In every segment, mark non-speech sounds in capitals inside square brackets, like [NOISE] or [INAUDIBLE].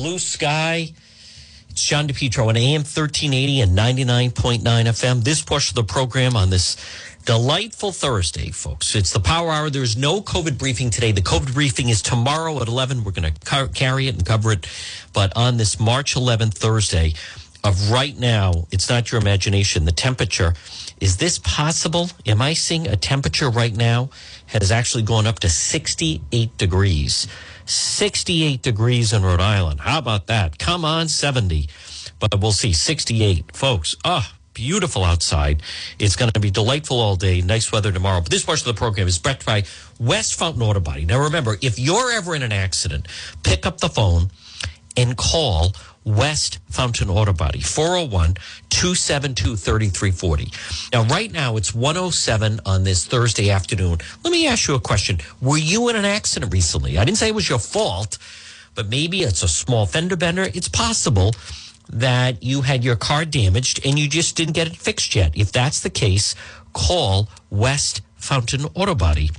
blue sky. It's John DePetro on AM 1380 and 99.9 FM. This portion of the program on this delightful Thursday, folks. It's the Power Hour. There's no COVID briefing today. The COVID briefing is tomorrow at 11. We're going to car- carry it and cover it. But on this March 11th, Thursday, of right now, it's not your imagination. The temperature is this possible? Am I seeing a temperature right now has actually gone up to 68 degrees? 68 degrees in Rhode Island. How about that? Come on, 70. But we'll see 68, folks. Ah, oh, beautiful outside. It's going to be delightful all day. Nice weather tomorrow. But this portion of the program is brought by West Fountain Auto Body. Now remember, if you're ever in an accident, pick up the phone and call West Fountain Auto Body, 401 272 3340. Now, right now, it's 107 on this Thursday afternoon. Let me ask you a question. Were you in an accident recently? I didn't say it was your fault, but maybe it's a small fender bender. It's possible that you had your car damaged and you just didn't get it fixed yet. If that's the case, call West Fountain Auto Body.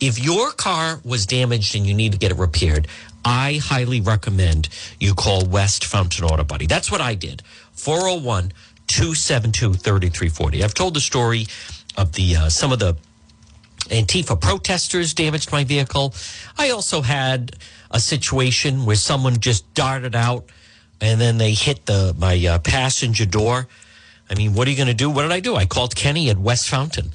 If your car was damaged and you need to get it repaired, I highly recommend you call West Fountain Auto Body. That's what I did. 401 272 3340. I've told the story of the uh, some of the Antifa protesters damaged my vehicle. I also had a situation where someone just darted out and then they hit the my uh, passenger door. I mean, what are you going to do? What did I do? I called Kenny at West Fountain.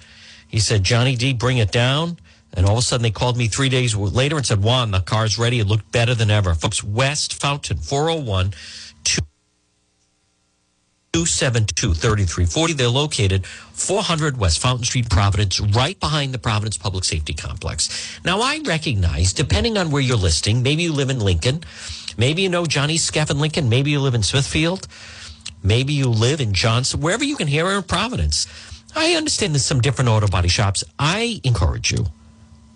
He said, Johnny D, bring it down. And all of a sudden, they called me three days later and said, Juan, the car's ready. It looked better than ever. Folks, West Fountain, 401 272 3340. They're located 400 West Fountain Street, Providence, right behind the Providence Public Safety Complex. Now, I recognize, depending on where you're listing, maybe you live in Lincoln, maybe you know Johnny Skeff in Lincoln, maybe you live in Smithfield, maybe you live in Johnson, wherever you can hear in Providence. I understand there's some different auto body shops. I encourage you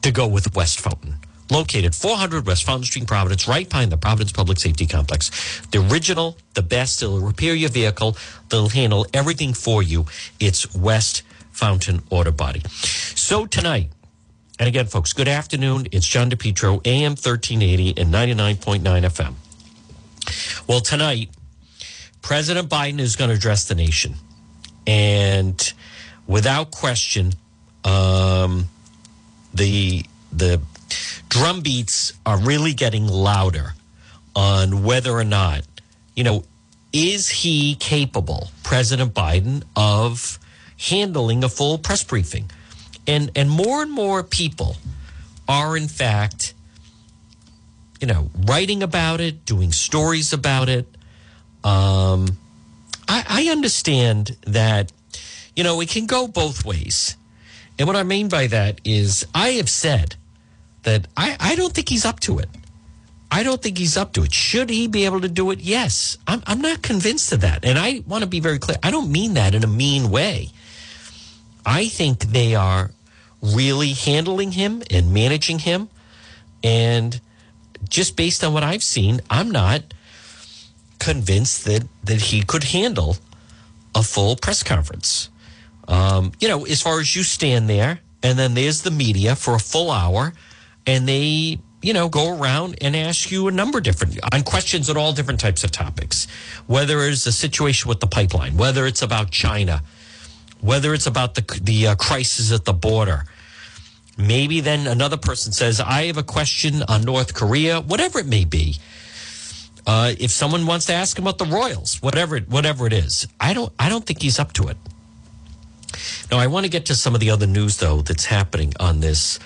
to go with West Fountain. Located 400 West Fountain Street, Providence, right behind the Providence Public Safety Complex. The original, the best. They'll repair your vehicle. They'll handle everything for you. It's West Fountain Auto Body. So tonight, and again, folks, good afternoon. It's John DePetro, AM 1380 and 99.9 FM. Well, tonight, President Biden is going to address the nation. And without question, um, the the drum beats are really getting louder on whether or not, you know, is he capable, President Biden, of handling a full press briefing? And and more and more people are in fact, you know, writing about it, doing stories about it. Um, I, I understand that, you know, it can go both ways. And what I mean by that is, I have said that I, I don't think he's up to it. I don't think he's up to it. Should he be able to do it? Yes. I'm, I'm not convinced of that. And I want to be very clear. I don't mean that in a mean way. I think they are really handling him and managing him. And just based on what I've seen, I'm not convinced that, that he could handle a full press conference. Um, you know, as far as you stand there, and then there's the media for a full hour, and they, you know, go around and ask you a number of different on questions on all different types of topics, whether it's a situation with the pipeline, whether it's about China, whether it's about the the uh, crisis at the border. Maybe then another person says, "I have a question on North Korea," whatever it may be. Uh, if someone wants to ask him about the Royals, whatever it, whatever it is, I don't I don't think he's up to it. Now, I want to get to some of the other news, though, that's happening on this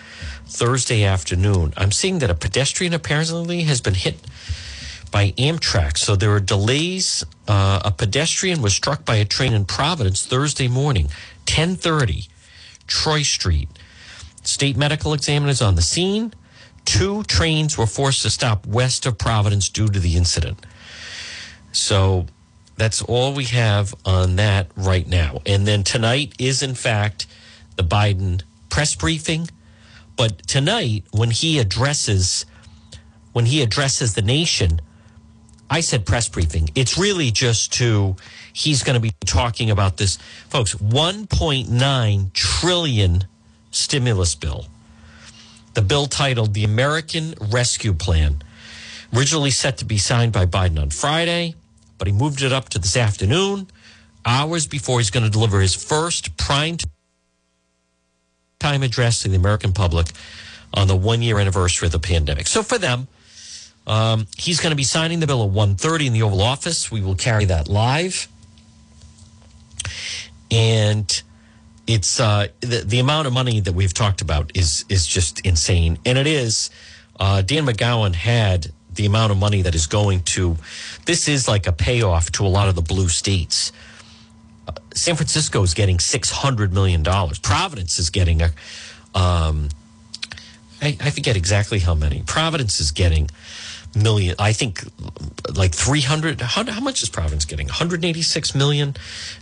Thursday afternoon. I'm seeing that a pedestrian apparently has been hit by Amtrak. So there are delays. Uh, a pedestrian was struck by a train in Providence Thursday morning, 1030, Troy Street. State medical examiners on the scene. Two trains were forced to stop west of Providence due to the incident. So that's all we have on that right now. And then tonight is, in fact, the Biden press briefing. But tonight, when he addresses, when he addresses the nation, I said press briefing. It's really just to, he's going to be talking about this, folks, 1.9 trillion stimulus bill. The bill titled the American Rescue Plan Originally set to be signed by Biden on Friday, but he moved it up to this afternoon, hours before he's going to deliver his first prime time address to the American public on the one year anniversary of the pandemic. So for them, um, he's going to be signing the bill at 1.30 in the Oval Office. We will carry that live. And it's uh, the, the amount of money that we've talked about is is just insane. And it is. Uh, Dan McGowan had the amount of money that is going to, this is like a payoff to a lot of the blue states. Uh, San Francisco is getting $600 million. Providence is getting a, um, I, I forget exactly how many. Providence is getting million. I think like 300. How, how much is Providence getting? 186 million.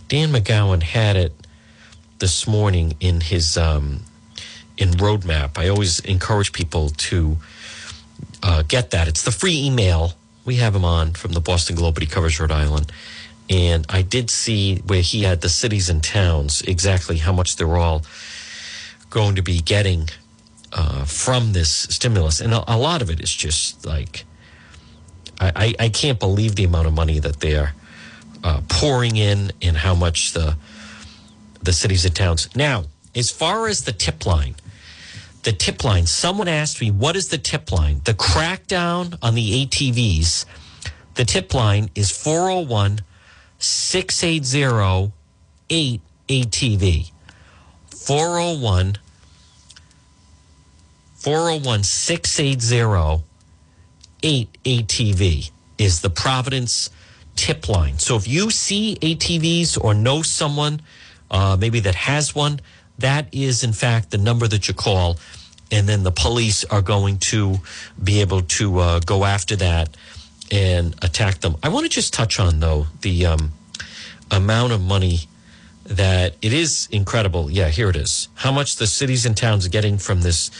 Dan McGowan had it this morning in his um, in Rhode Map. I always encourage people to uh, get that. It's the free email. We have him on from the Boston Globe, but he covers Rhode Island. And I did see where he had the cities and towns exactly how much they're all going to be getting uh, from this stimulus. And a, a, lot of it is just like, I, I, I, can't believe the amount of money that they're uh, pouring in and how much the, the cities and towns. Now, as far as the tip line, the tip line. Someone asked me, what is the tip line? The crackdown on the ATVs, the tip line is 401 680 8 ATV. 401 401 680 8 ATV is the Providence tip line. So if you see ATVs or know someone uh, maybe that has one, that is in fact the number that you call and then the police are going to be able to uh, go after that and attack them. I want to just touch on though the um, amount of money that it is incredible. Yeah, here it is. How much the cities and towns are getting from this?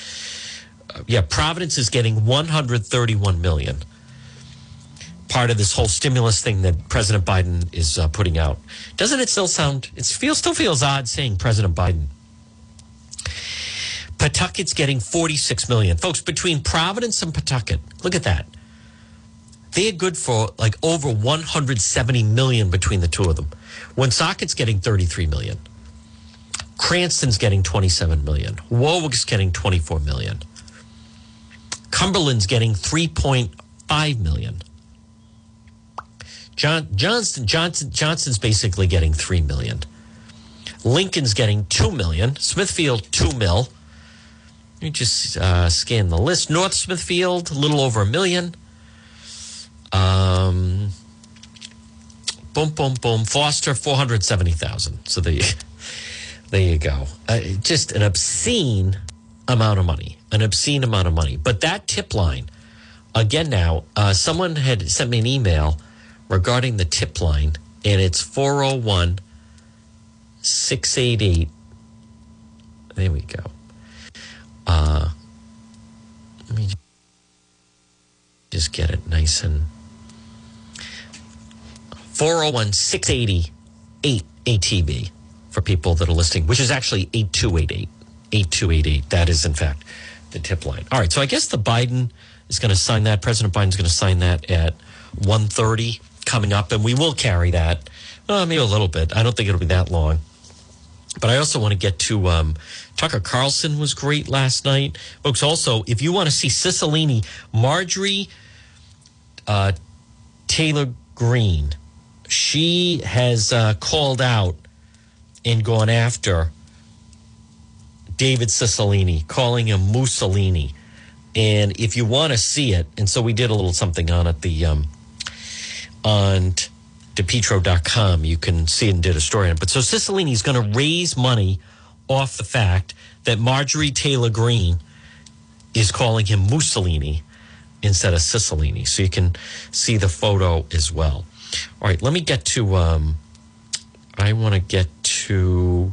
Uh, yeah, Providence is getting 131 million. Part of this whole stimulus thing that President Biden is uh, putting out. Doesn't it still sound? It feels still feels odd saying President Biden Pawtucket's getting 46 million. Folks, between Providence and Pawtucket, look at that. They're good for like over 170 million between the two of them. Woonsocket's getting 33 million. Cranston's getting 27 million. Warwick's getting 24 million. Cumberland's getting 3.5 million. John, Johnston, Johnson, Johnston's basically getting 3 million. Lincoln's getting 2 million. Smithfield, 2 mil. Let me just uh, scan the list. North Smithfield, a little over a million. Um, boom, boom, boom. Foster, 470,000. So there you, [LAUGHS] there you go. Uh, just an obscene amount of money. An obscene amount of money. But that tip line, again now, uh, someone had sent me an email regarding the tip line, and it's 401 688. There we go. Uh, let me just get it nice and 401 680 8 ATV for people that are listening, which is actually 8288. 8288. That is, in fact, the tip line. All right. So I guess the Biden is going to sign that. President Biden is going to sign that at 1.30 coming up, and we will carry that. Uh, maybe a little bit. I don't think it'll be that long. But I also want to get to um, Tucker Carlson was great last night. Folks, also, if you want to see Cicilline, Marjorie uh, Taylor Greene, she has uh, called out and gone after David Cicilline, calling him Mussolini. And if you want to see it, and so we did a little something on it, the um, on depetro.com. You can see and did a story on it. But so Cicilline is going to raise money off the fact that Marjorie Taylor Greene is calling him Mussolini instead of Cicilline. So you can see the photo as well. All right, let me get to. Um, I want to get to.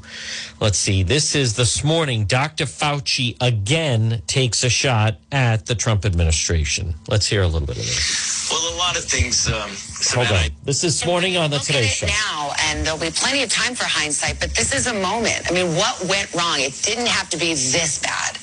Let's see. This is this morning. Dr. Fauci again takes a shot at the Trump administration. Let's hear a little bit of this. Well, a lot of things. Um, Hold on. This is this morning on the Today Show. Now, and there'll be plenty of time for hindsight, but this is a moment. I mean, what went wrong? It didn't have to be this bad.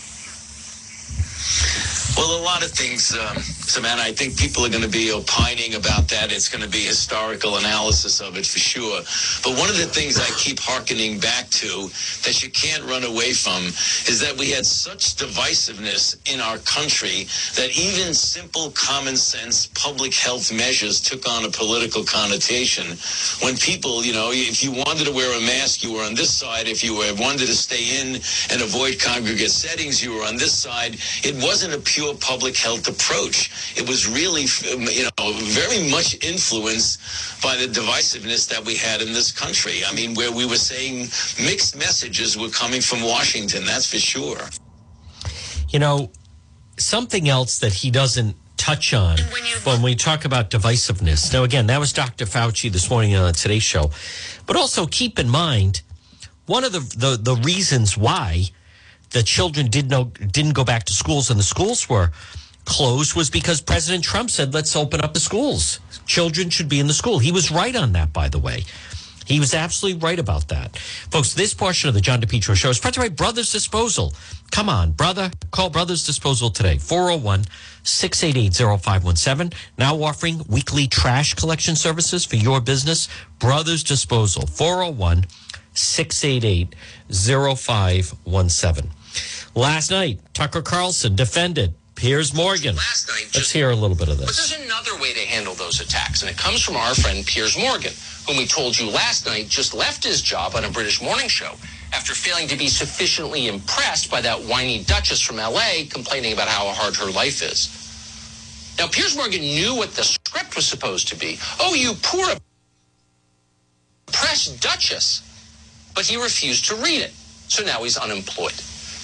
Well, a lot of things, um, So, man, I think people are going to be opining about that. It's going to be historical analysis of it for sure. But one of the things I keep hearkening back to that you can't run away from is that we had such divisiveness in our country that even simple common sense public health measures took on a political connotation. When people, you know, if you wanted to wear a mask, you were on this side. If you wanted to stay in and avoid congregate settings, you were on this side. It wasn't a pure public health approach. It was really, um, you know, very much influenced by the divisiveness that we had in this country. I mean, where we were saying mixed messages were coming from Washington, that's for sure. You know, something else that he doesn't touch on when, when, we talk about divisiveness. Now, again, that was Dr. Fauci this morning on today's show. But also keep in mind, one of the, the, the reasons why the children did no, didn't go back to schools and the schools were closed was because President Trump said, let's open up the schools. Children should be in the school. He was right on that, by the way. He was absolutely right about that. Folks, this portion of the John DePetro show is sponsored by Brothers Disposal. Come on, brother. Call Brothers Disposal today. 401 688 0517. Now offering weekly trash collection services for your business. Brothers Disposal. 401 688 0517. Last night, Tucker Carlson defended Piers Morgan. Last night, just, Let's hear a little bit of this. But there's another way to handle those attacks, and it comes from our friend Piers Morgan, whom we told you last night just left his job on a British morning show after failing to be sufficiently impressed by that whiny Duchess from LA complaining about how hard her life is. Now, Piers Morgan knew what the script was supposed to be. Oh, you poor press Duchess. But he refused to read it. So now he's unemployed.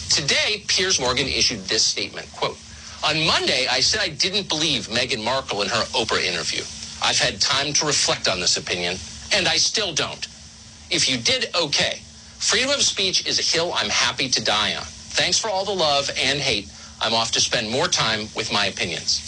Today, Piers Morgan issued this statement, quote, on Monday, I said I didn't believe Meghan Markle in her Oprah interview. I've had time to reflect on this opinion, and I still don't. If you did, okay. Freedom of speech is a hill I'm happy to die on. Thanks for all the love and hate. I'm off to spend more time with my opinions.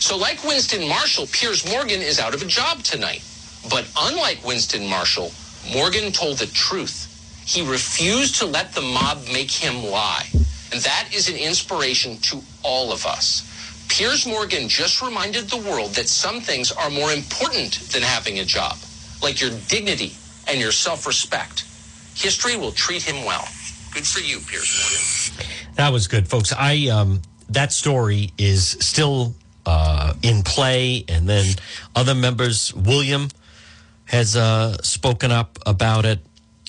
So like Winston Marshall, Piers Morgan is out of a job tonight. But unlike Winston Marshall, Morgan told the truth. He refused to let the mob make him lie. And that is an inspiration to all of us. Piers Morgan just reminded the world that some things are more important than having a job, like your dignity and your self-respect. History will treat him well. Good for you, Piers Morgan. That was good, folks. I um, that story is still uh, in play, and then other members, William has uh, spoken up about it.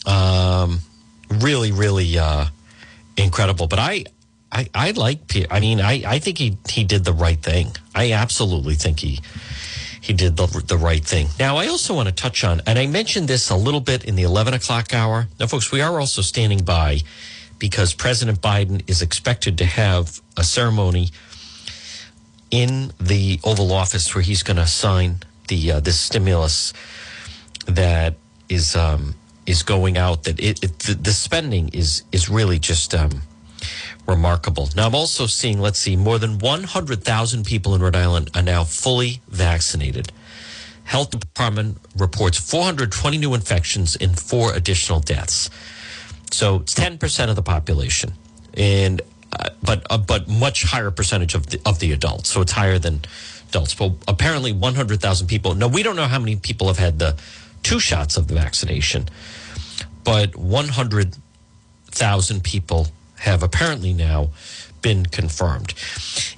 Um, really, really. Uh, incredible. But I, I, I like. I mean, I, I think he he did the right thing. I absolutely think he he did the the right thing. Now, I also want to touch on, and I mentioned this a little bit in the eleven o'clock hour. Now, folks, we are also standing by because President Biden is expected to have a ceremony in the Oval Office where he's going to sign the uh, this stimulus that is um, is going out that it, it the, the, spending is is really just um, remarkable. Now I'm also seeing let's see more than 100,000 people in Rhode Island are now fully vaccinated. Health Department reports 420 new infections and four additional deaths. So it's 10% of the population and uh, but uh, but much higher percentage of the of the adults. So it's higher than adults. But apparently 100,000 people. Now we don't know how many people have had the two shots of the vaccination but 100,000 people have apparently now been confirmed.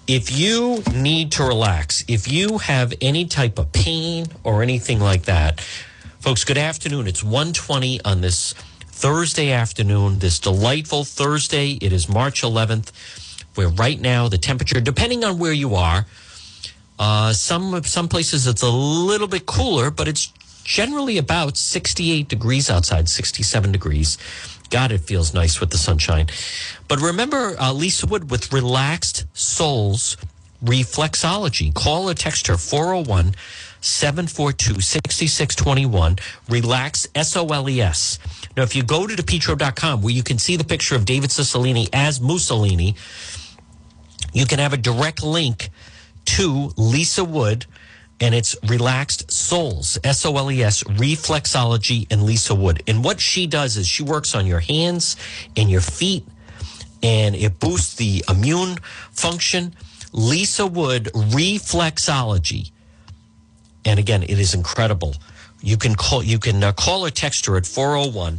If you need to relax, if you have any type of pain or anything like that, folks, good afternoon. It's 120 on this Thursday afternoon, this delightful Thursday. It is March 11th, where right now the temperature, depending on where you are, uh, some some places it's a little bit cooler, but it's generally about 68 degrees outside, 67 degrees. God, it feels nice with the sunshine. But remember uh, Lisa Wood with Relaxed Soles Reflexology. Call or text her 401 742 6621. Relax, S O L E S. Now, if you go to depetro.com where you can see the picture of David Cicilline as Mussolini, you can have a direct link to Lisa Wood and it's Relaxed Soles, S O L E S, Reflexology, and Lisa Wood. And what she does is she works on your hands and your feet, and it boosts the immune function. Lisa Wood Reflexology. And again, it is incredible. You can call you can uh, call or text her at 401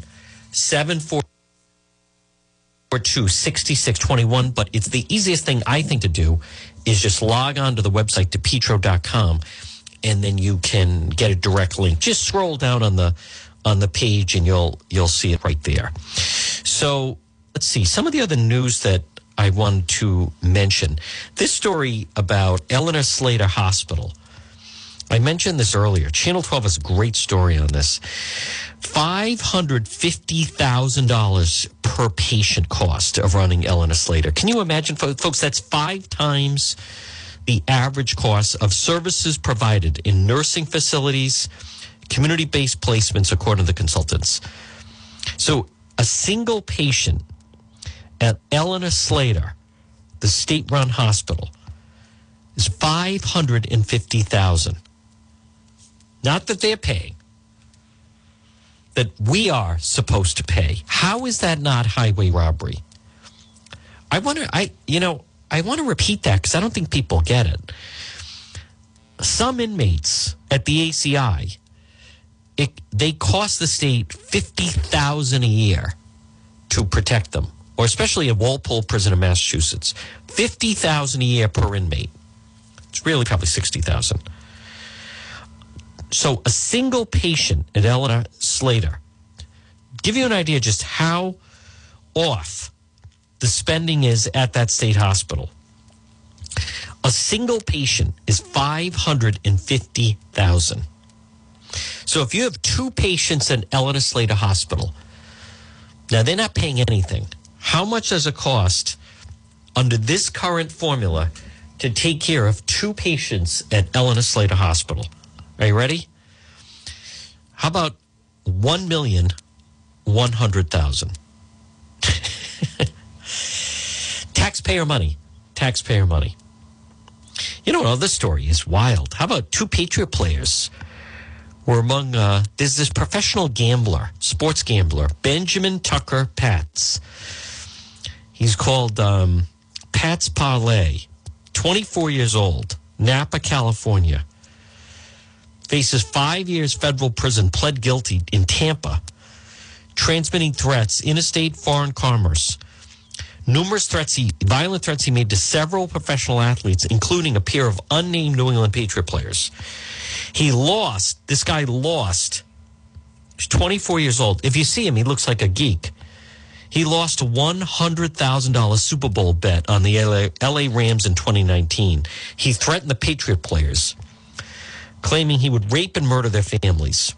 742 6621. But it's the easiest thing I think to do is just log on to the website depetro.com and then you can get a direct link. Just scroll down on the on the page and you'll you'll see it right there. So let's see some of the other news that I want to mention. This story about Eleanor Slater Hospital. I mentioned this earlier. Channel 12 has a great story on this. $550,000 per patient cost of running Eleanor Slater. Can you imagine, folks? That's five times the average cost of services provided in nursing facilities, community based placements, according to the consultants. So a single patient at Eleanor Slater, the state run hospital, is 550000 Not that they're paying, that we are supposed to pay. How is that not highway robbery? I wonder, I, you know, I want to repeat that because I don't think people get it. Some inmates at the ACI, it, they cost the state fifty thousand a year to protect them, or especially at Walpole Prison in Massachusetts, fifty thousand a year per inmate. It's really probably sixty thousand. So a single patient at Eleanor Slater, give you an idea just how off the spending is at that state hospital. A single patient is 550,000. So if you have two patients at Eleanor Slater Hospital, now they're not paying anything. How much does it cost under this current formula to take care of two patients at Eleanor Slater Hospital? Are you ready? How about 1 million 100,000? [LAUGHS] taxpayer money. Taxpayer money. You know, this story is wild. How about two Patriot players were among, uh, there's this professional gambler, sports gambler, Benjamin Tucker Patz. He's called um, Pats Parlay, 24 years old, Napa, California. Faces five years federal prison, pled guilty in Tampa, transmitting threats, interstate foreign commerce numerous threats he violent threats he made to several professional athletes including a pair of unnamed new england patriot players he lost this guy lost he's 24 years old if you see him he looks like a geek he lost a $100,000 Super Bowl bet on the LA, LA Rams in 2019. He threatened the Patriot players, claiming he would rape and murder their families.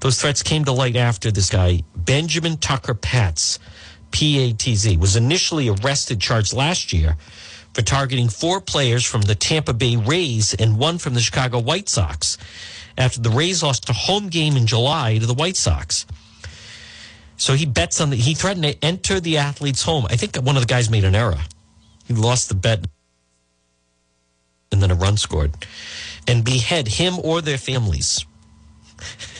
Those threats came to light after this guy, Benjamin Tucker Patz, PATZ, was initially arrested, charged last year for targeting four players from the Tampa Bay Rays and one from the Chicago White Sox after the Rays lost a home game in July to the White Sox. So he bets on the, he threatened to enter the athlete's home. I think one of the guys made an error. He lost the bet and then a run scored and behead him or their families. [LAUGHS]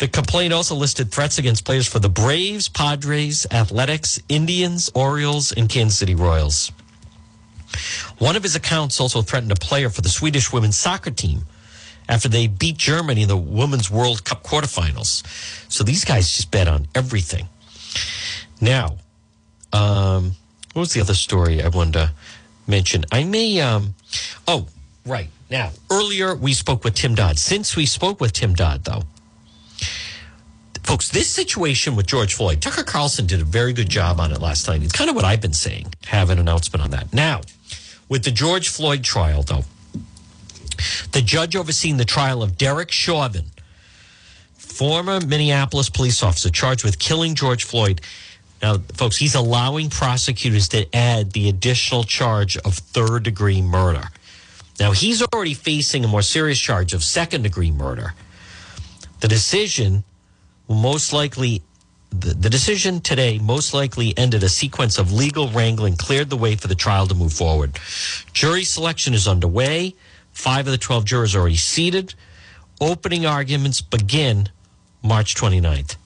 The complaint also listed threats against players for the Braves, Padres, Athletics, Indians, Orioles, and Kansas City Royals. One of his accounts also threatened a player for the Swedish women's soccer team after they beat Germany in the Women's World Cup quarterfinals. So these guys just bet on everything. Now, um, what was the other story I wanted to mention? I may, um, oh, right. Now, earlier we spoke with Tim Dodd. Since we spoke with Tim Dodd, though, folks, this situation with George Floyd, Tucker Carlson did a very good job on it last night. It's kind of what I've been saying, have an announcement on that. Now, with the George Floyd trial, though, the judge overseeing the trial of Derek Chauvin, former Minneapolis police officer charged with killing George Floyd. Now, folks, he's allowing prosecutors to add the additional charge of third degree murder. Now, he's already facing a more serious charge of second degree murder. The decision most likely the, the decision today most likely ended a sequence of legal wrangling, cleared the way for the trial to move forward. Jury selection is underway. Five of the 12 jurors are already seated. Opening arguments begin March 29th.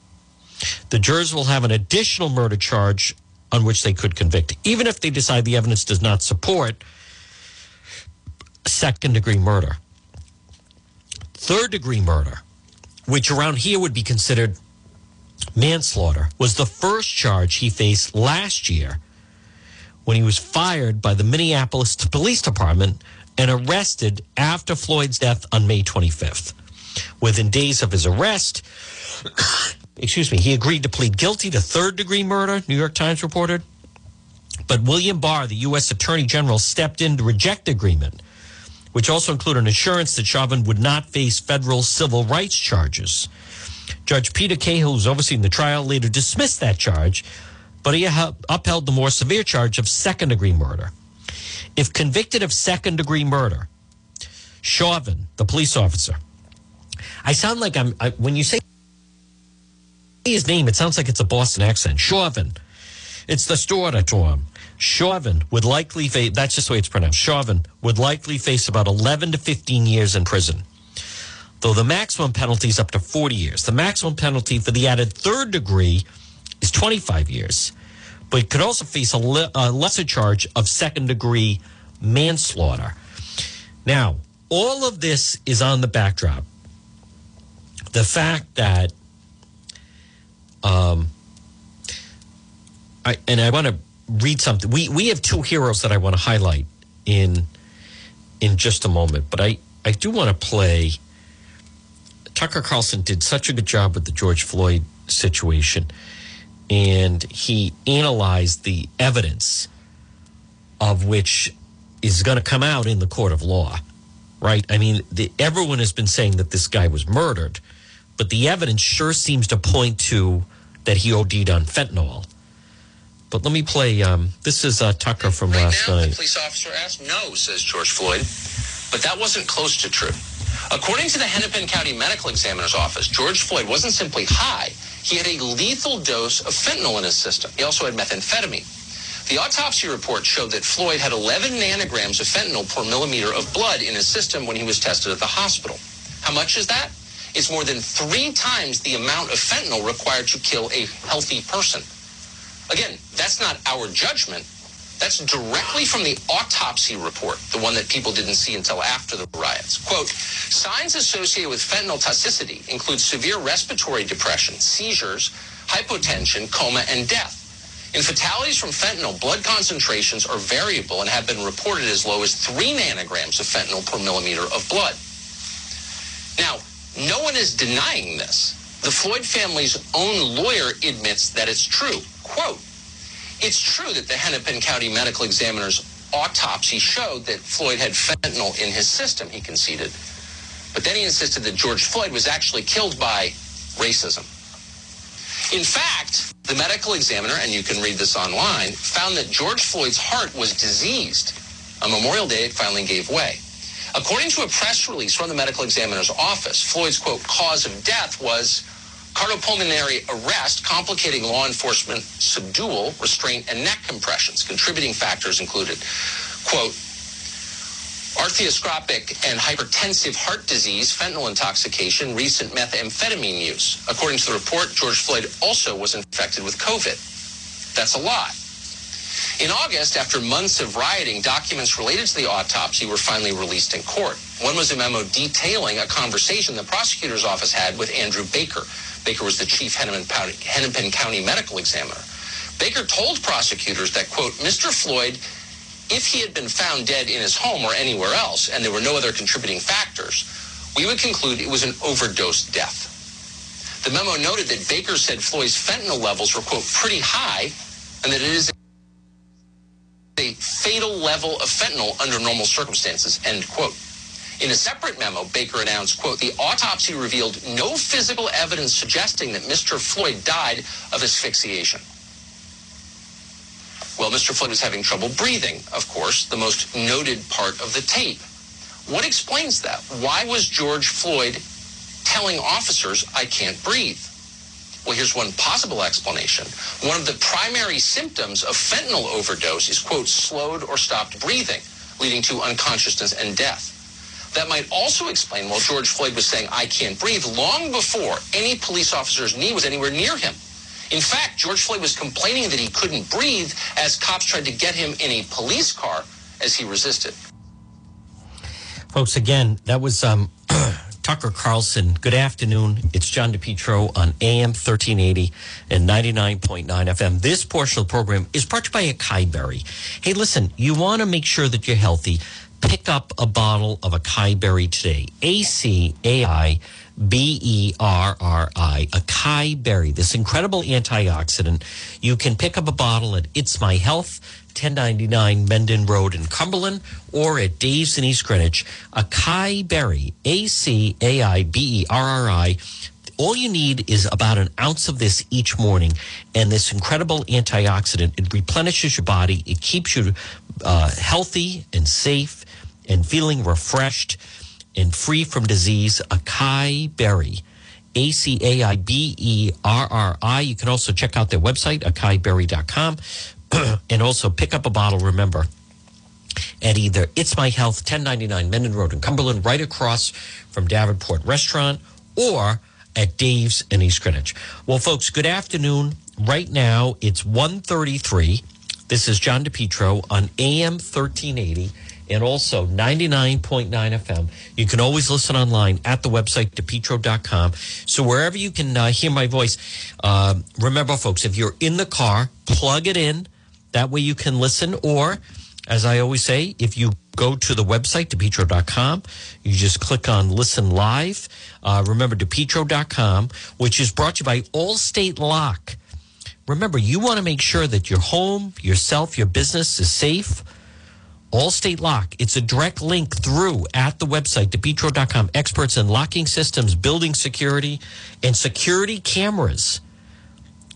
The jurors will have an additional murder charge on which they could convict, even if they decide the evidence does not support second degree murder. Third degree murder, which around here would be considered manslaughter, was the first charge he faced last year when he was fired by the Minneapolis Police Department and arrested after Floyd's death on May 25th. Within days of his arrest, [COUGHS] excuse me, he agreed to plead guilty to third degree murder, New York Times reported. But William Barr, the U.S. Attorney General, stepped in to reject the agreement, which also included an assurance that Chauvin would not face federal civil rights charges. Judge Peter Cahill, who's overseeing the trial, later dismissed that charge, but he upheld the more severe charge of second degree murder. If convicted of second degree murder, Chauvin, the police officer, I sound like I'm, I, when you say his name, it sounds like it's a Boston accent. Chauvin. It's the store him. Chauvin would likely face, that's just the way it's pronounced. Chauvin would likely face about 11 to 15 years in prison. Though the maximum penalty is up to 40 years. The maximum penalty for the added third degree is 25 years. But he could also face a, le- a lesser charge of second degree manslaughter. Now, all of this is on the backdrop. The fact that um, I, and I want to read something. We we have two heroes that I want to highlight in in just a moment, but I I do want to play. Tucker Carlson did such a good job with the George Floyd situation, and he analyzed the evidence of which is going to come out in the court of law, right? I mean, the, everyone has been saying that this guy was murdered, but the evidence sure seems to point to that he OD'd on fentanyl. But let me play. Um, this is uh, Tucker from right last now, night. The police officer asked, "No," says George Floyd, but that wasn't close to true. According to the Hennepin County Medical Examiner's Office, George Floyd wasn't simply high; he had a lethal dose of fentanyl in his system. He also had methamphetamine. The autopsy report showed that Floyd had 11 nanograms of fentanyl per millimeter of blood in his system when he was tested at the hospital. How much is that? It's more than three times the amount of fentanyl required to kill a healthy person. Again, that's not our judgment. That's directly from the autopsy report, the one that people didn't see until after the riots. Quote, signs associated with fentanyl toxicity include severe respiratory depression, seizures, hypotension, coma, and death. In fatalities from fentanyl, blood concentrations are variable and have been reported as low as three nanograms of fentanyl per millimeter of blood. Now, no one is denying this. The Floyd family's own lawyer admits that it's true. Quote, it's true that the Hennepin County Medical Examiner's autopsy showed that Floyd had fentanyl in his system, he conceded. But then he insisted that George Floyd was actually killed by racism. In fact, the medical examiner, and you can read this online, found that George Floyd's heart was diseased. On Memorial Day, it finally gave way. According to a press release from the medical examiner's office, Floyd's, quote, cause of death was cardiopulmonary arrest, complicating law enforcement subdual, restraint, and neck compressions. Contributing factors included, quote, arteriosclerotic and hypertensive heart disease, fentanyl intoxication, recent methamphetamine use. According to the report, George Floyd also was infected with COVID. That's a lot. In August, after months of rioting, documents related to the autopsy were finally released in court. One was a memo detailing a conversation the prosecutor's office had with Andrew Baker. Baker was the chief Hennepin County medical examiner. Baker told prosecutors that, quote, Mr. Floyd, if he had been found dead in his home or anywhere else and there were no other contributing factors, we would conclude it was an overdose death. The memo noted that Baker said Floyd's fentanyl levels were, quote, pretty high and that it is a fatal level of fentanyl under normal circumstances, end quote. In a separate memo, Baker announced, quote, the autopsy revealed no physical evidence suggesting that Mr. Floyd died of asphyxiation. Well, Mr. Floyd was having trouble breathing, of course, the most noted part of the tape. What explains that? Why was George Floyd telling officers, I can't breathe? Well, here's one possible explanation. One of the primary symptoms of fentanyl overdose is, quote, slowed or stopped breathing, leading to unconsciousness and death. That might also explain why George Floyd was saying, I can't breathe, long before any police officer's knee was anywhere near him. In fact, George Floyd was complaining that he couldn't breathe as cops tried to get him in a police car as he resisted. Folks, again, that was um, [CLEARS THROAT] Tucker Carlson. Good afternoon. It's John DePetro on AM 1380 and 99.9 FM. This portion of the program is brought to you by Acai Berry. Hey, listen, you want to make sure that you're healthy. Pick up a bottle of Acai Berry today. A C A I B E R R I, Acai Berry, this incredible antioxidant. You can pick up a bottle at It's My Health, 1099 Mendon Road in Cumberland, or at Dave's in East Greenwich. Acai Berry, A C A I B E R R I. All you need is about an ounce of this each morning, and this incredible antioxidant. It replenishes your body, it keeps you uh, healthy and safe and feeling refreshed and free from disease, acai berry. A C A I B E R R I. You can also check out their website, acaiberry.com, [CLEARS THROAT] and also pick up a bottle, remember, at either It's My Health, 1099 Mendon Road in Cumberland, right across from Davenport Restaurant, or at Dave's in East Greenwich. Well, folks, good afternoon. Right now, it's 1.33. This is John DePetro on AM 1380 and also 99.9 FM. You can always listen online at the website, depetro.com. So wherever you can uh, hear my voice, uh, remember, folks, if you're in the car, plug it in. That way you can listen. Or, as I always say, if you go to the website, depetro.com, you just click on listen live. Uh, remember, depetro.com, which is brought to you by Allstate Lock. Remember, you want to make sure that your home, yourself, your business is safe Allstate Lock. It's a direct link through at the website, depetro.com. Experts in locking systems, building security, and security cameras.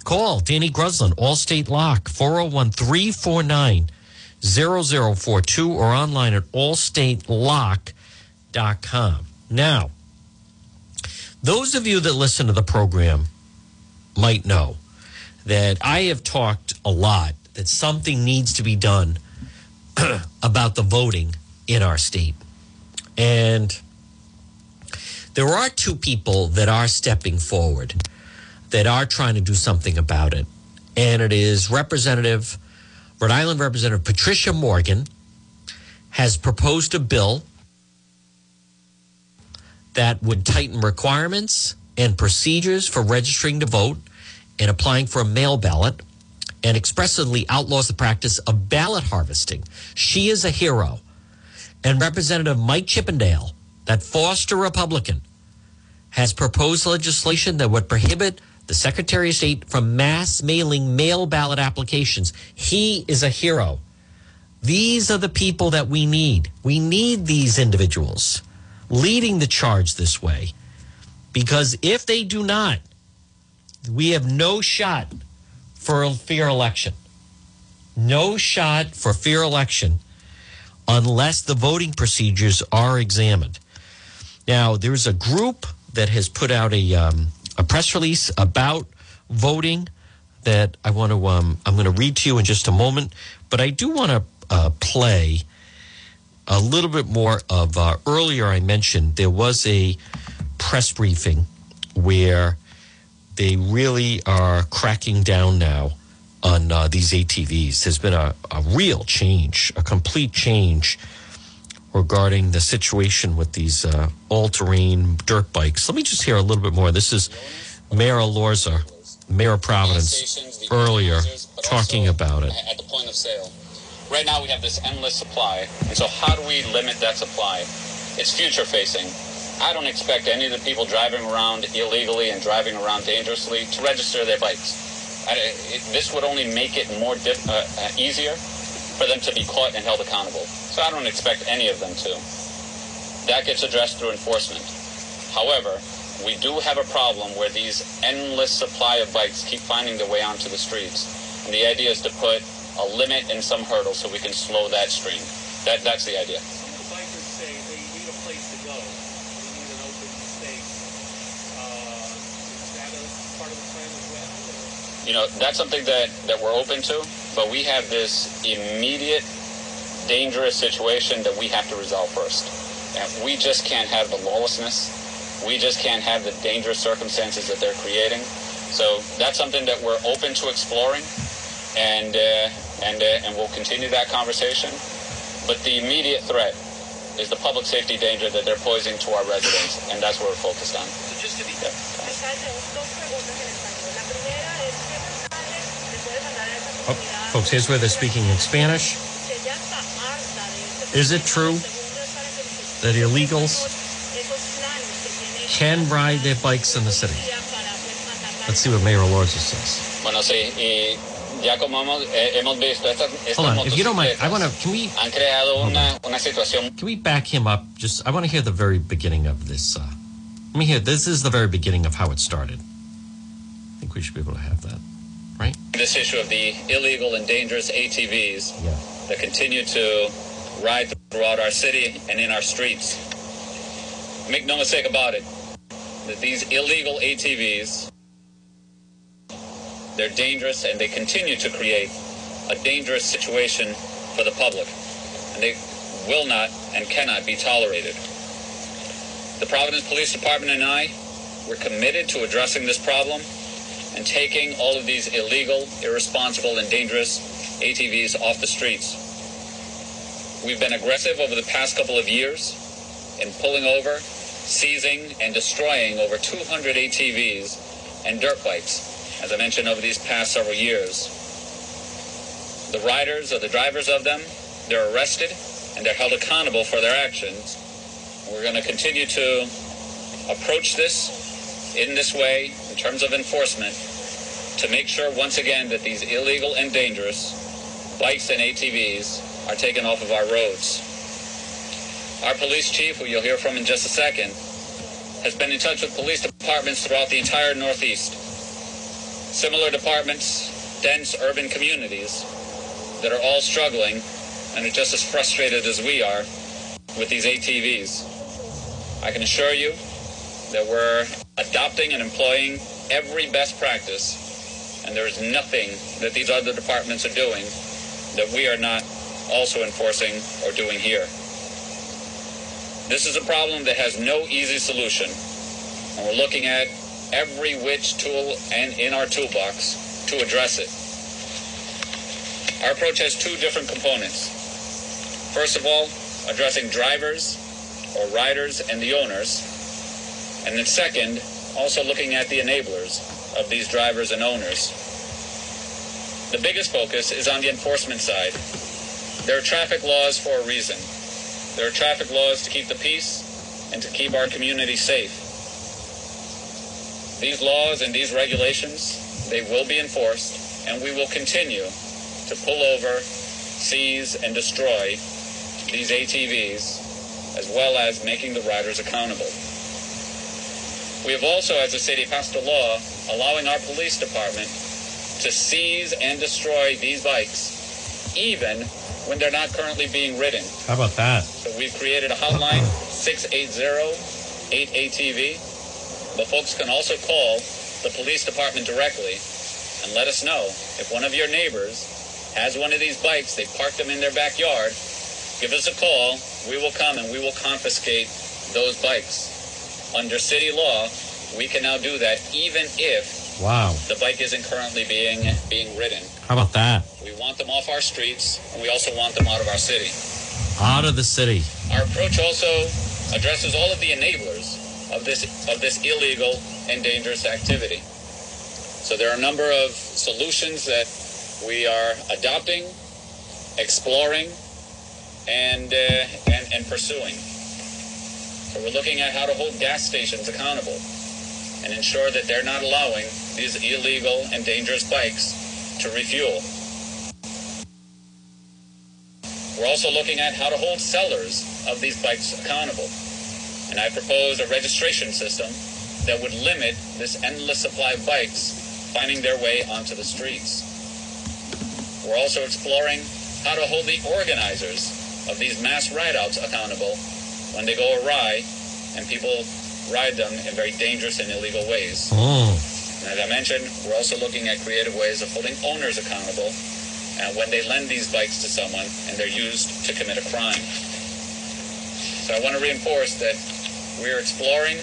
Call Danny Gruslin, Allstate Lock, 401 349 0042 or online at allstatelock.com. Now, those of you that listen to the program might know that I have talked a lot that something needs to be done [CLEARS THROAT] about the voting in our state. And there are two people that are stepping forward that are trying to do something about it. And it is Representative, Rhode Island Representative Patricia Morgan has proposed a bill that would tighten requirements and procedures for registering to vote and applying for a mail ballot and expressly outlaws the practice of ballot harvesting. She is a hero. And Representative Mike Chippendale, that Foster Republican, has proposed legislation that would prohibit the Secretary of State from mass mailing mail ballot applications. He is a hero. These are the people that we need. We need these individuals leading the charge this way. Because if they do not, we have no shot for fair election. No shot for fair election unless the voting procedures are examined. Now, there's a group that has put out a, um, a press release about voting that I want to, um, I'm going to read to you in just a moment, but I do want to uh, play a little bit more of uh, earlier I mentioned there was a press briefing where they really are cracking down now on uh, these ATVs. There's been a, a real change, a complete change regarding the situation with these uh, all-terrain dirt bikes. Let me just hear a little bit more. This is Mayor Elorza, Mayor of Providence, earlier talking about it. At the point of sale. Right now we have this endless supply. And so how do we limit that supply? It's future facing. I don't expect any of the people driving around illegally and driving around dangerously to register their bikes. I, it, this would only make it more uh, uh, easier for them to be caught and held accountable. So I don't expect any of them to. That gets addressed through enforcement. However, we do have a problem where these endless supply of bikes keep finding their way onto the streets. And the idea is to put a limit and some hurdles so we can slow that stream. That, that's the idea. Some of the bikers say they need a place to go. They need an open space. Uh, is that a part of the plan as well? Or? You know that's something that that we're open to but we have this immediate dangerous situation that we have to resolve first. And we just can't have the lawlessness. We just can't have the dangerous circumstances that they're creating. So that's something that we're open to exploring, and uh, and uh, and we'll continue that conversation. But the immediate threat is the public safety danger that they're posing to our residents, and that's what we're focused on. So Oh, folks, here's where they're speaking in Spanish. Que ya está harta de este Is it true Segundo es para que los- that illegals esos planes que tiene can ride their bikes in the city? para, pues, atacar Let's see what Mayor Elorza says. Bueno, sí, y ya como hemos, eh, hemos visto, estas, estas Hold on, if you don't mind, I want to. Can we han creado una, una situación can we back him up? Just I want to hear the very beginning of this. Uh, let me hear. This is the very beginning of how it started. I think we should be able to have that, right? this issue of the illegal and dangerous ATVs Yeah. that continue to ride throughout our city and in our streets. Make no mistake about it, that these illegal ATVs, they're dangerous and they continue to create a dangerous situation for the public. And they will not and cannot be tolerated. The Providence Police Department and I, we're committed to addressing this problem and taking all of these illegal, irresponsible, and dangerous ATVs off the streets. We've been aggressive over the past couple of years in pulling over, seizing, and destroying over 200 ATVs and dirt bikes, as I mentioned, over these past several years. The riders or the drivers of them, they're arrested and they're held accountable for their actions. We're going to continue to approach this in this way terms of enforcement to make sure once again that these illegal and dangerous bikes and ATVs are taken off of our roads. Our police chief, who you'll hear from in just a second, has been in touch with police departments throughout the entire Northeast. Similar departments, dense urban communities that are all struggling and are just as frustrated as we are with these ATVs. I can assure you that we're adopting and employing every best practice, and there is nothing that these other departments are doing that we are not also enforcing or doing here. This is a problem that has no easy solution, and we're looking at every which tool and in our toolbox to address it. Our approach has two different components. First of all, addressing drivers or riders and the owners, and then second, also looking at the enablers of these drivers and owners. The biggest focus is on the enforcement side. There are traffic laws for a reason. There are traffic laws to keep the peace and to keep our community safe. These laws and these regulations, they will be enforced, and we will continue to pull over, seize, and destroy these ATVs, as well as making the riders accountable. We have also, as a city, passed a law allowing our police department to seize and destroy these bikes, even when they're not currently being ridden. How about that? So we've created a hotline, [CLEARS THROAT] 680-8ATV. But folks can also call the police department directly and let us know if one of your neighbors has one of these bikes, they parked them in their backyard, give us a call. We will come and we will confiscate those bikes. Under city law, we can now do that even if Wow. the bike isn't currently being being ridden. How about that? We want them off our streets and we also want them out of our city. Out of the city. Our approach also addresses all of the enablers of this of this illegal and dangerous activity. So there are a number of solutions that we are adopting, exploring, and uh, and, and pursuing. We're looking at how to hold gas stations accountable and ensure that they're not allowing these illegal and dangerous bikes to refuel. We're also looking at how to hold sellers of these bikes accountable. And I propose a registration system that would limit this endless supply of bikes finding their way onto the streets. We're also exploring how to hold the organizers of these mass rideouts accountable when they go awry and people ride them in very dangerous and illegal ways. Mm. And as I mentioned, we're also looking at creative ways of holding owners accountable and when they lend these bikes to someone and they're used to commit a crime. So I want to reinforce that we're exploring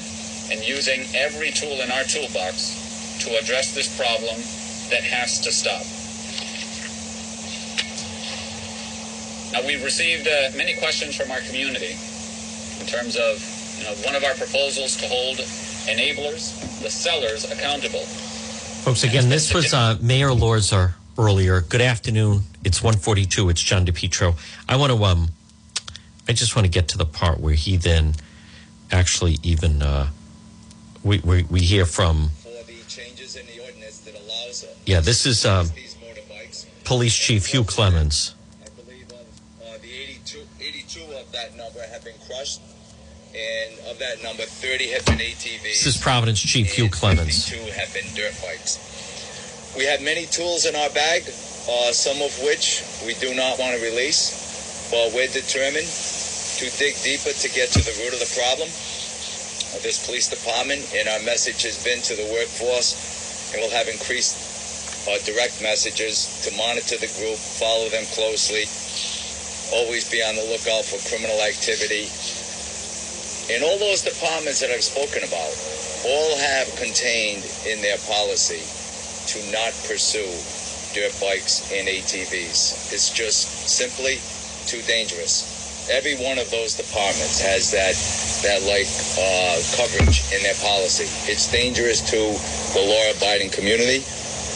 and using every tool in our toolbox to address this problem that has to stop. Now, we've received uh, many questions from our community in terms of you know, one of our proposals to hold enablers, the sellers, accountable. Folks, again, this was uh, Mayor Elorza earlier. Good afternoon. It's 142. It's John DePetro. I want to, um, I just want to get to the part where he then actually even, uh, we, we, we hear from, changes in the ordinance that allows uh, yeah, this is um. Police Chief Hugh Clements. I believe of uh, the 82, 82 of that number have been crushed, and of that number, 30 have been ATVs. This is Providence Chief Hugh Clements. 52 have been dirt bikes. We have many tools in our bag, uh, some of which we do not want to release, but we're determined to dig deeper to get to the root of the problem of this police department, and our message has been to the workforce, and we'll have increased uh, direct messages to monitor the group, follow them closely, always be on the lookout for criminal activity. And all those departments that I've spoken about all have contained in their policy to not pursue dirt bikes and ATVs. It's just simply too dangerous. Every one of those departments has that that like uh, coverage in their policy. It's dangerous to the law-abiding community.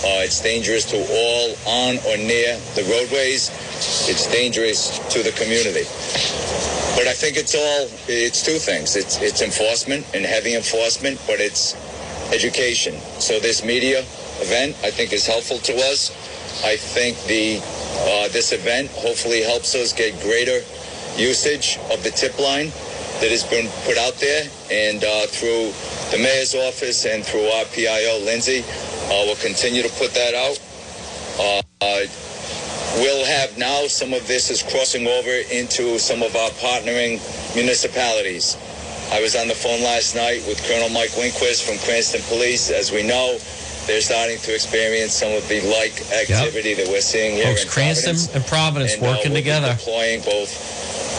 Uh, it's dangerous to all on or near the roadways. It's dangerous to the community. But I think it's all it's two things. It's it's enforcement and heavy enforcement, but it's education. So this media event I think is helpful to us. I think the uh, this event hopefully helps us get greater usage of the tip line that has been put out there, and uh, through the mayor's office and through our PIO, Lindsay, uh, we'll continue to put that out. We'll have now some of this is crossing over into some of our partnering municipalities. I was on the phone last night with Colonel Mike Winquist from Cranston Police. As we know, they're starting to experience some of the like activity that we're seeing here Folks, in Cranston Providence. and Providence And, uh, working we'll together. deploying both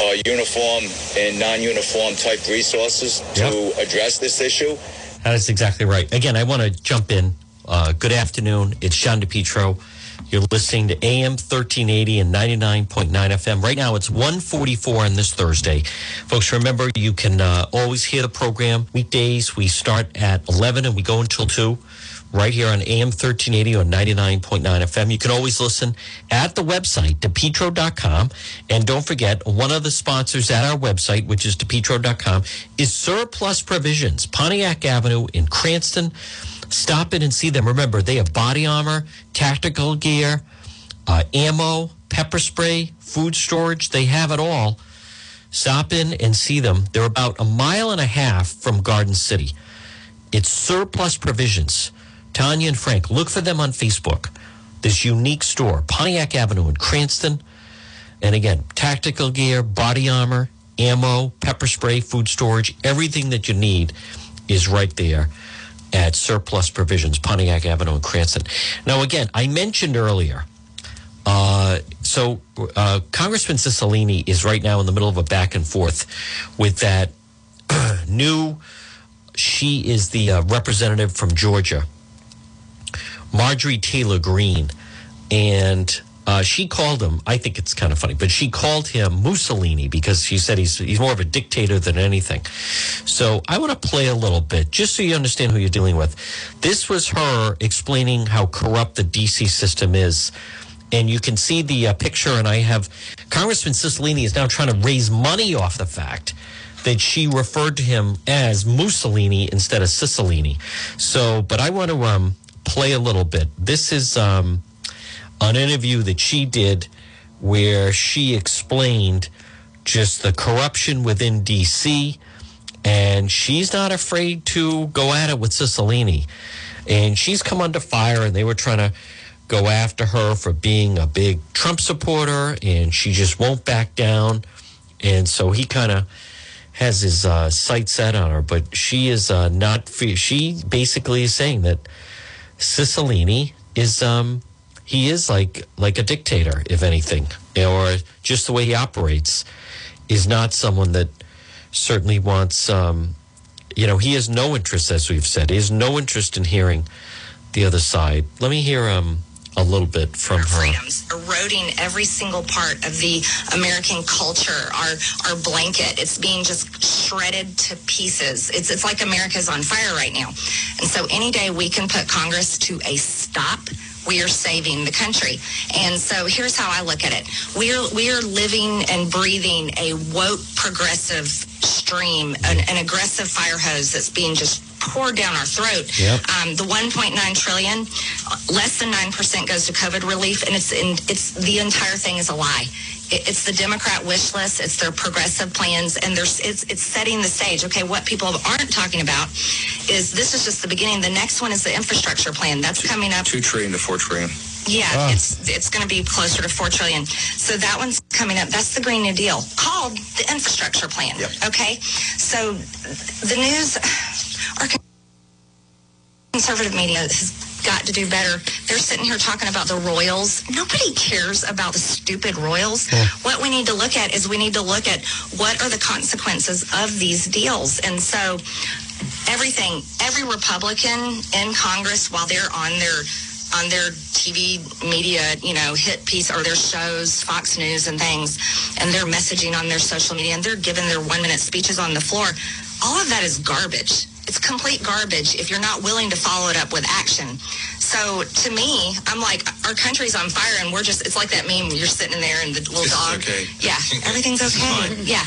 uh, uniform and non-uniform type resources to address this issue. That is exactly right. Again, I want to jump in. Uh, good afternoon. It's John DePetro. You're listening to AM 1380 and 99.9 FM. Right now, it's 144 on this Thursday. Folks, remember, you can uh, always hear the program. Weekdays, we start at 11 and we go until 2 right here on AM 1380 or 99.9 FM. You can always listen at the website, depetro.com. And don't forget, one of the sponsors at our website, which is depetro.com, is Surplus Provisions, Pontiac Avenue in Cranston. Stop in and see them. Remember, they have body armor, tactical gear, uh, ammo, pepper spray, food storage. They have it all. Stop in and see them. They're about a mile and a half from Garden City. It's Surplus Provisions. Tanya and Frank, look for them on Facebook. This unique store, Pontiac Avenue in Cranston. And again, tactical gear, body armor, ammo, pepper spray, food storage, everything that you need is right there at Surplus Provisions, Pontiac Avenue in Cranston. Now, again, I mentioned earlier, uh, so uh, Congressman Cicilline is right now in the middle of a back and forth with that [CLEARS THROAT] new, she is the uh, representative from Georgia, Marjorie Taylor Greene. And uh, she called him, I think it's kind of funny, but she called him Mussolini because she said he's, he's more of a dictator than anything. So I want to play a little bit just so you understand who you're dealing with. This was her explaining how corrupt the DC system is. And you can see the uh, picture, and I have Congressman Cicilline is now trying to raise money off the fact that she referred to him as Mussolini instead of Cicilline. So, but I want to um, play a little bit. This is um, an interview that she did where she explained just the corruption within DC, and she's not afraid to go at it with Cicilline. And she's come under fire, and they were trying to go after her for being a big Trump supporter, and she just won't back down. And so he kind of has his uh, sights set on her, but she is uh, not. She basically is saying that Cicilline is um, he is like like a dictator, if anything, or just the way he operates is not someone that certainly wants. Um, you know, he has no interest, as we've said, he has no interest in hearing the other side. Let me hear um, a little bit from her. freedoms, eroding every single part of the American culture, our our blanket. It's being just shredded to pieces. It's it's like America's on fire right now. And so any day we can put Congress to a stop, we are saving the country. And so here's how I look at it. We are we are living and breathing a woke progressive stream, an, an aggressive fire hose that's being just poured down our throat. Yep. Um, the 1.9 trillion, uh, less than nine percent goes to COVID relief, and it's in, it's the entire thing is a lie. It, it's the Democrat wish list. It's their progressive plans, and there's it's it's setting the stage. Okay, what people aren't talking about is this is just the beginning. The next one is the infrastructure plan that's coming up. Two trillion to four trillion. Yeah, Ah. it's it's going to be closer to four trillion. So that one's coming up. That's the Green New Deal called the infrastructure plan. Yep. Okay, so the news, our conservative media has got to do better. They're sitting here talking about the royals. Nobody cares about the stupid royals. What we need to look at is we need to look at what are the consequences of these deals. And so everything, every Republican in Congress, while they're on their on their TV media, you know, hit piece or their shows, Fox News and things, and they're messaging on their social media and they're giving their one minute speeches on the floor. All of that is garbage. It's complete garbage if you're not willing to follow it up with action. So to me, I'm like, our country's on fire and we're just, it's like that meme, you're sitting in there and the little This dog. okay. Yeah, [LAUGHS] everything's okay. fine. Yeah.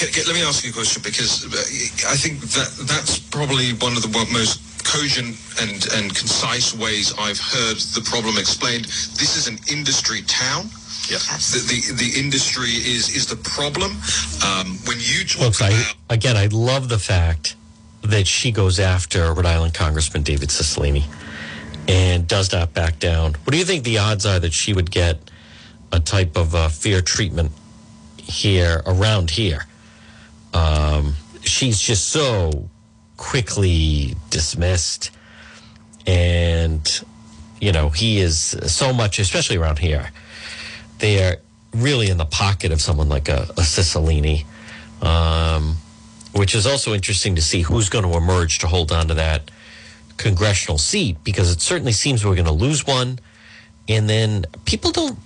Can, can- let me ask you a question because uh, I think that that's probably one of the most cogent and, and concise ways I've heard the problem explained. This is an industry town. Yeah. The, the the industry is is the problem. Um, when you talk Folks, I, about again, I love the fact that she goes after Rhode Island Congressman David Cicilline and does not back down. What do you think the odds are that she would get a type of uh, fair treatment here, around here? Um, she's just so quickly dismissed. And, you know, he is so much, especially around here, they are really in the pocket of someone like a, a Cicilline um, which is also interesting to see who's going to emerge to hold on to that congressional seat because it certainly seems we're going to lose one. And then people don't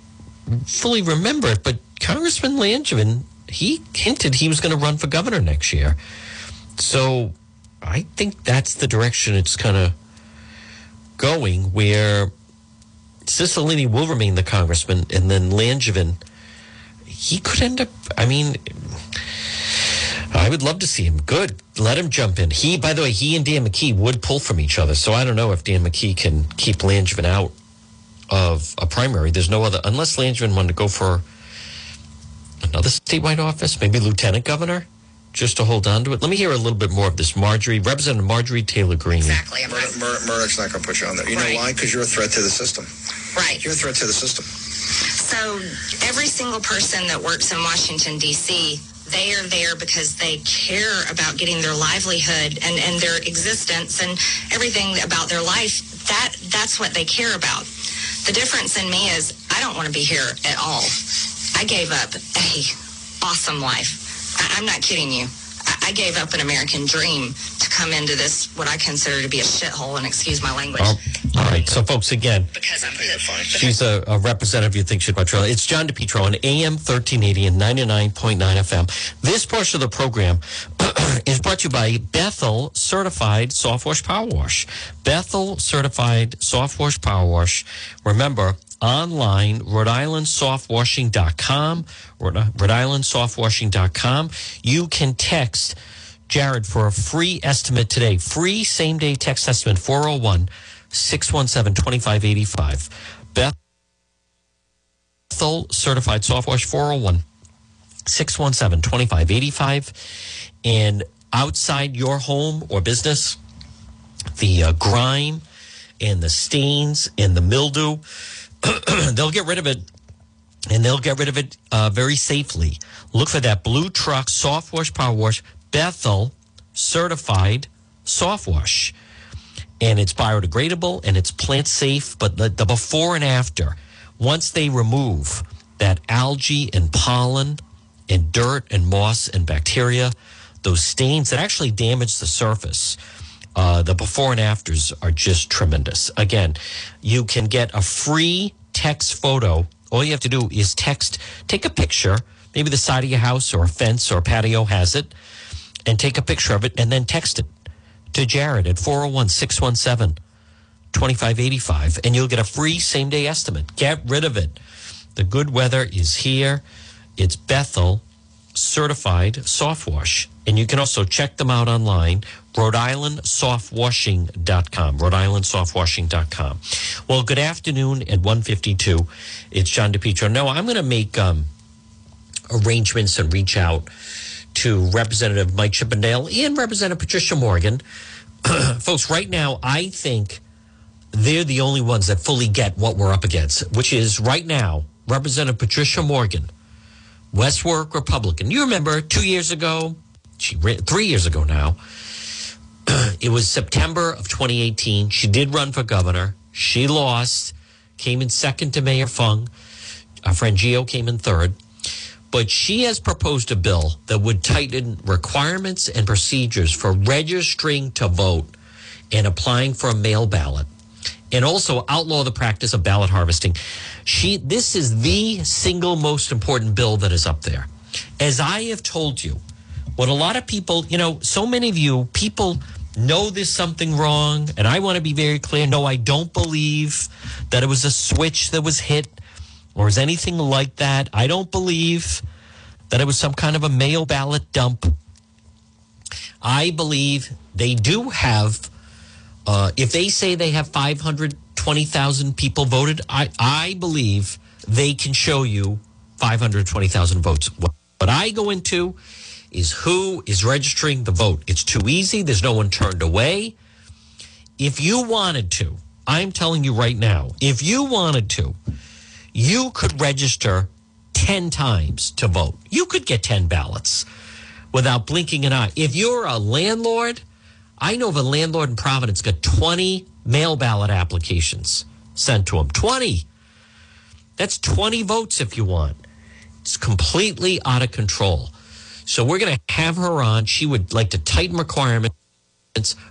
fully remember it, but Congressman Langevin, he hinted he was going to run for governor next year. So I think that's the direction it's kind of going, where Cicilline will remain the congressman, and then Langevin, he could end up, I mean, I would love to see him. Good. Let him jump in. He, by the way, he and Dan McKee would pull from each other. So I don't know if Dan McKee can keep Langevin out of a primary. There's no other, unless Langevin wanted to go for another statewide office, maybe lieutenant governor, just to hold on to it. Let me hear a little bit more of this. Marjorie, Representative Marjorie Taylor Greene. Exactly. I'm Mur- Mur- Murdoch's not going to put you on there. You Right. know why? Because you're a threat to the system. Right. You're a threat to the system. So every single person that works in Washington D.C. They are there because they care about getting their livelihood and, and their existence and everything about their life. That that's what they care about. The difference in me is I don't want to be here at all. I gave up a awesome life. I, I'm not kidding you. I, I gave up an American dream to come into this what I consider to be a shithole. And excuse my language. Oh, all right. So, folks, again, Because I'm fine. She's a, a representative you think should much rather. It's John DePetro on AM 1380 and 99.9 FM. This portion of the program [CLEARS THROAT] is brought to you by Bethel Certified Soft Wash Power Wash. Bethel Certified Soft Wash Power Wash. Remember, online, Rhode Island Softwashing.com, Rhode, Rhode Island Softwashing.com. You can text Jared for a free estimate today. Free same day text estimate 401 617 2585. Bethel Certified Soft Wash 401 617 2585. And outside your home or business, the uh, grime and the stains and the mildew, [CLEARS THROAT] they'll get rid of it and they'll get rid of it uh, very safely. Look for that Blue Truck Soft Wash Power Wash Bethel Certified Soft Wash. And it's biodegradable and it's plant safe, but the, the before and after, once they remove that algae and pollen and dirt and moss and bacteria, those stains that actually damage the surface, Uh, the before and afters are just tremendous. Again, you can get a free text photo. All you have to do is text, take a picture, maybe the side of your house or a fence or patio has it, and take a picture of it and then text it to Jared at 401 617 2585, and you'll get a free same day estimate. Get rid of it. The good weather is here. It's Bethel certified soft wash. And you can also check them out online, Rhode Island softwashing.com, Rhode Island softwashing.com. Well, good afternoon at 152. It's John DePetro. No, I'm going to make um, arrangements and reach out to Representative Mike Chippendale and Representative Patricia Morgan. [CLEARS THROAT] Folks, right now, I think they're the only ones that fully get what we're up against, which is right now, Representative Patricia Morgan, West Warwick Republican. You remember two years ago, she three years ago now, [CLEARS THROAT] it was September of 2018. She did run for governor. She lost, came in second to Mayor Fung. Our friend Gio came in third. But she has proposed a bill that would tighten requirements and procedures for registering to vote and applying for a mail ballot and also outlaw the practice of ballot harvesting. She this is the single most important bill that is up there. As I have told you, what a lot of people, you know, so many of you people know there's something wrong, and I want to be very clear. No, I don't believe that it was a switch that was hit or is anything like that. I don't believe that it was some kind of a mail ballot dump. I believe they do have uh, if they say they have 520,000 people voted, I, I believe they can show you 520,000 votes. What, I go into is who is registering the vote. It's too easy. There's no one turned away. If you wanted to, I'm telling you right now, if you wanted to, you could register 10 times to vote. You could get 10 ballots without blinking an eye. If you're a landlord, I know of a landlord in Providence got 20 mail ballot applications sent to him. 20. That's 20 votes if you want. It's completely out of control. So we're going to have her on. She would like to tighten requirements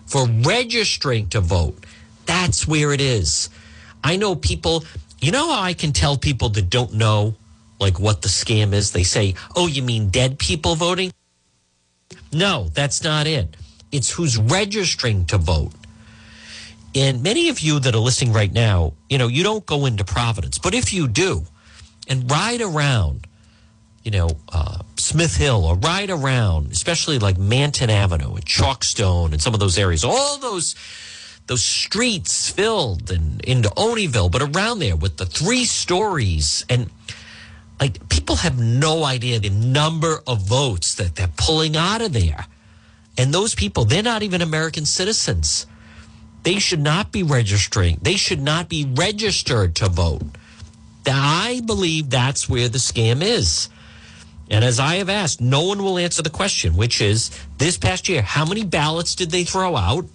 for registering to vote. That's where it is. I know people, you know how I can tell people that don't know like what the scam is? They say, "Oh, you mean dead people voting?" No, that's not it. It's who's registering to vote. And many of you that are listening right now, you know, you don't go into Providence, but if you do and ride around, you know, uh, Smith Hill or ride around, especially like Manton Avenue and Chalkstone and some of those areas, all those those streets filled and into Olneyville, but around there with the three stories and like people have no idea the number of votes that they're pulling out of there. And those people, they're not even American citizens. They should not be registering. They should not be registered to vote. I believe that's where the scam is. And as I have asked, no one will answer the question, which is this past year, how many ballots did they throw out?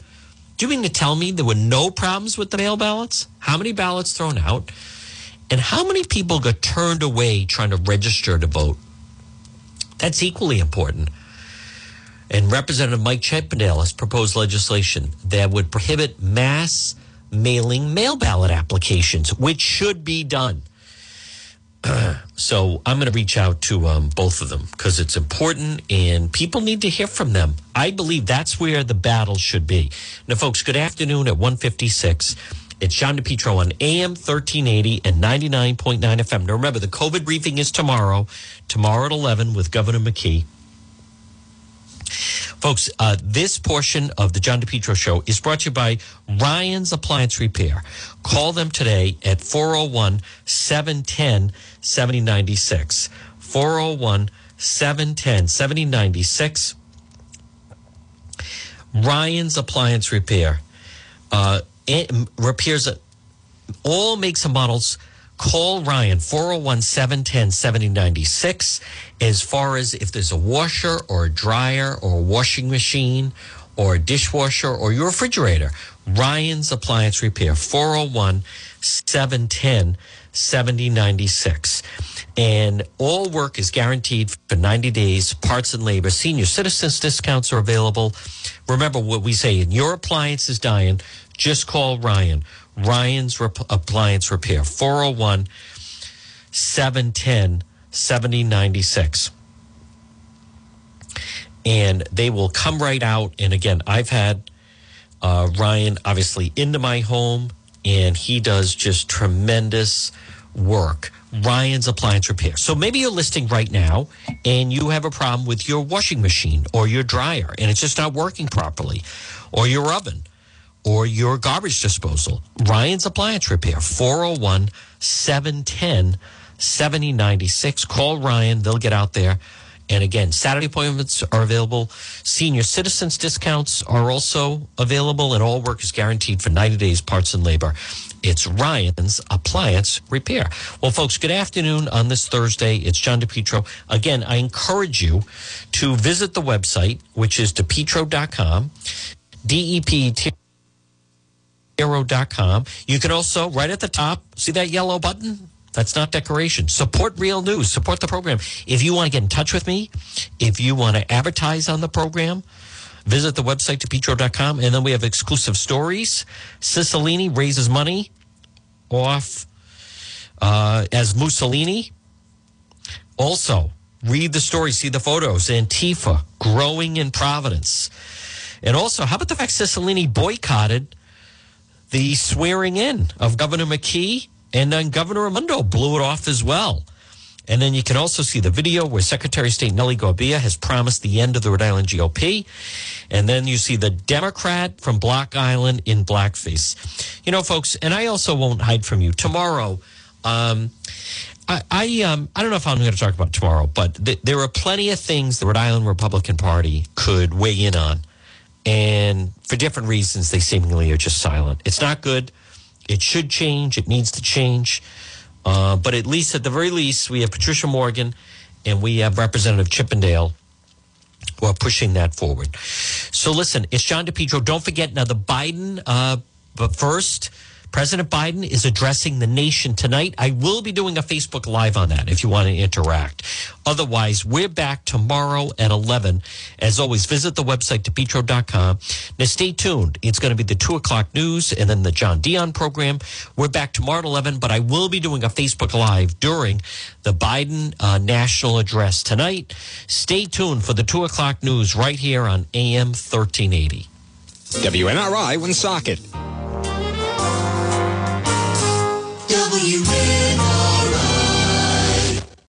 Do you mean to tell me there were no problems with the mail ballots? How many ballots thrown out? And how many people got turned away trying to register to vote? That's equally important. And Representative Mike Chippendale has proposed legislation that would prohibit mass mailing mail ballot applications, which should be done. [CLEARS THROAT] so I'm going to reach out to um, both of them because it's important and people need to hear from them. I believe that's where the battle should be. Now, folks, good afternoon at 156. It's John DePetro on AM 1380 and 99.9 FM. Now, remember, the COVID briefing is tomorrow, tomorrow at 11 with Governor McKee. Folks, uh, this portion of the John DePetro Show is brought to you by Ryan's Appliance Repair. Call them today at 401 710 7096. 401 710 7096. Ryan's Appliance Repair uh, repairs all makes and models. Call Ryan 401 710 7096 as far as if there's a washer or a dryer or a washing machine or a dishwasher or your refrigerator. Ryan's Appliance Repair 401 710 7096. And all work is guaranteed for 90 days. Parts and labor. Senior citizens discounts are available. Remember what we say in your appliance is dying. Just call Ryan. Ryan's Rep- Appliance Repair. 401 710 7096 and they will come right out. And again, I've had uh, Ryan obviously into my home, and he does just tremendous work. Ryan's Appliance Repair. So maybe you're listing right now and you have a problem with your washing machine or your dryer and it's just not working properly, or your oven or your garbage disposal. Ryan's Appliance Repair, 401 710 7096. Call Ryan, they'll get out there. And again, Saturday appointments are available. Senior citizens discounts are also available, and all work is guaranteed for 90 days, parts and labor. It's Ryan's Appliance Repair. Well, folks, good afternoon on this Thursday. It's John DePetro. Again, I encourage you to visit the website, which is depetro.com, D-E-P-T arrow.com. You can also, right at the top, see that yellow button? That's not decoration. Support real news. Support the program. If you want to get in touch with me, if you want to advertise on the program, visit the website depetro.com. And then we have exclusive stories. Cicilline raises money off uh, as Mussolini. Also, read the story, see the photos. Antifa growing in Providence. And also, how about the fact Cicilline boycotted the swearing in of Governor McKee, and then Governor Raimondo blew it off as well. And then you can also see the video where Secretary of State Nellie Gorbea has promised the end of the Rhode Island GOP. And then you see the Democrat from Block Island in blackface. You know, folks, and I also won't hide from you. Tomorrow, um, I, I, um, I don't know if I'm going to talk about tomorrow, but th- there are plenty of things the Rhode Island Republican Party could weigh in on. And for different reasons, they seemingly are just silent. It's not good. It should change. It needs to change. Uh, but at least, at the very least, we have Patricia Morgan and we have Representative Chippendale who are pushing that forward. So listen, it's John DePetro. Don't forget now the Biden, uh, but first, President Biden is addressing the nation tonight. I will be doing a Facebook Live on that if you want to interact. Otherwise, we're back tomorrow at 11. As always, visit the website, depetro.com. Now, stay tuned. It's going to be the 2 o'clock news and then the John Dion program. We're back tomorrow at 11, but I will be doing a Facebook Live during the Biden uh, national address tonight. Stay tuned for the 2 o'clock news right here on AM 1380. WNRI Woonsocket.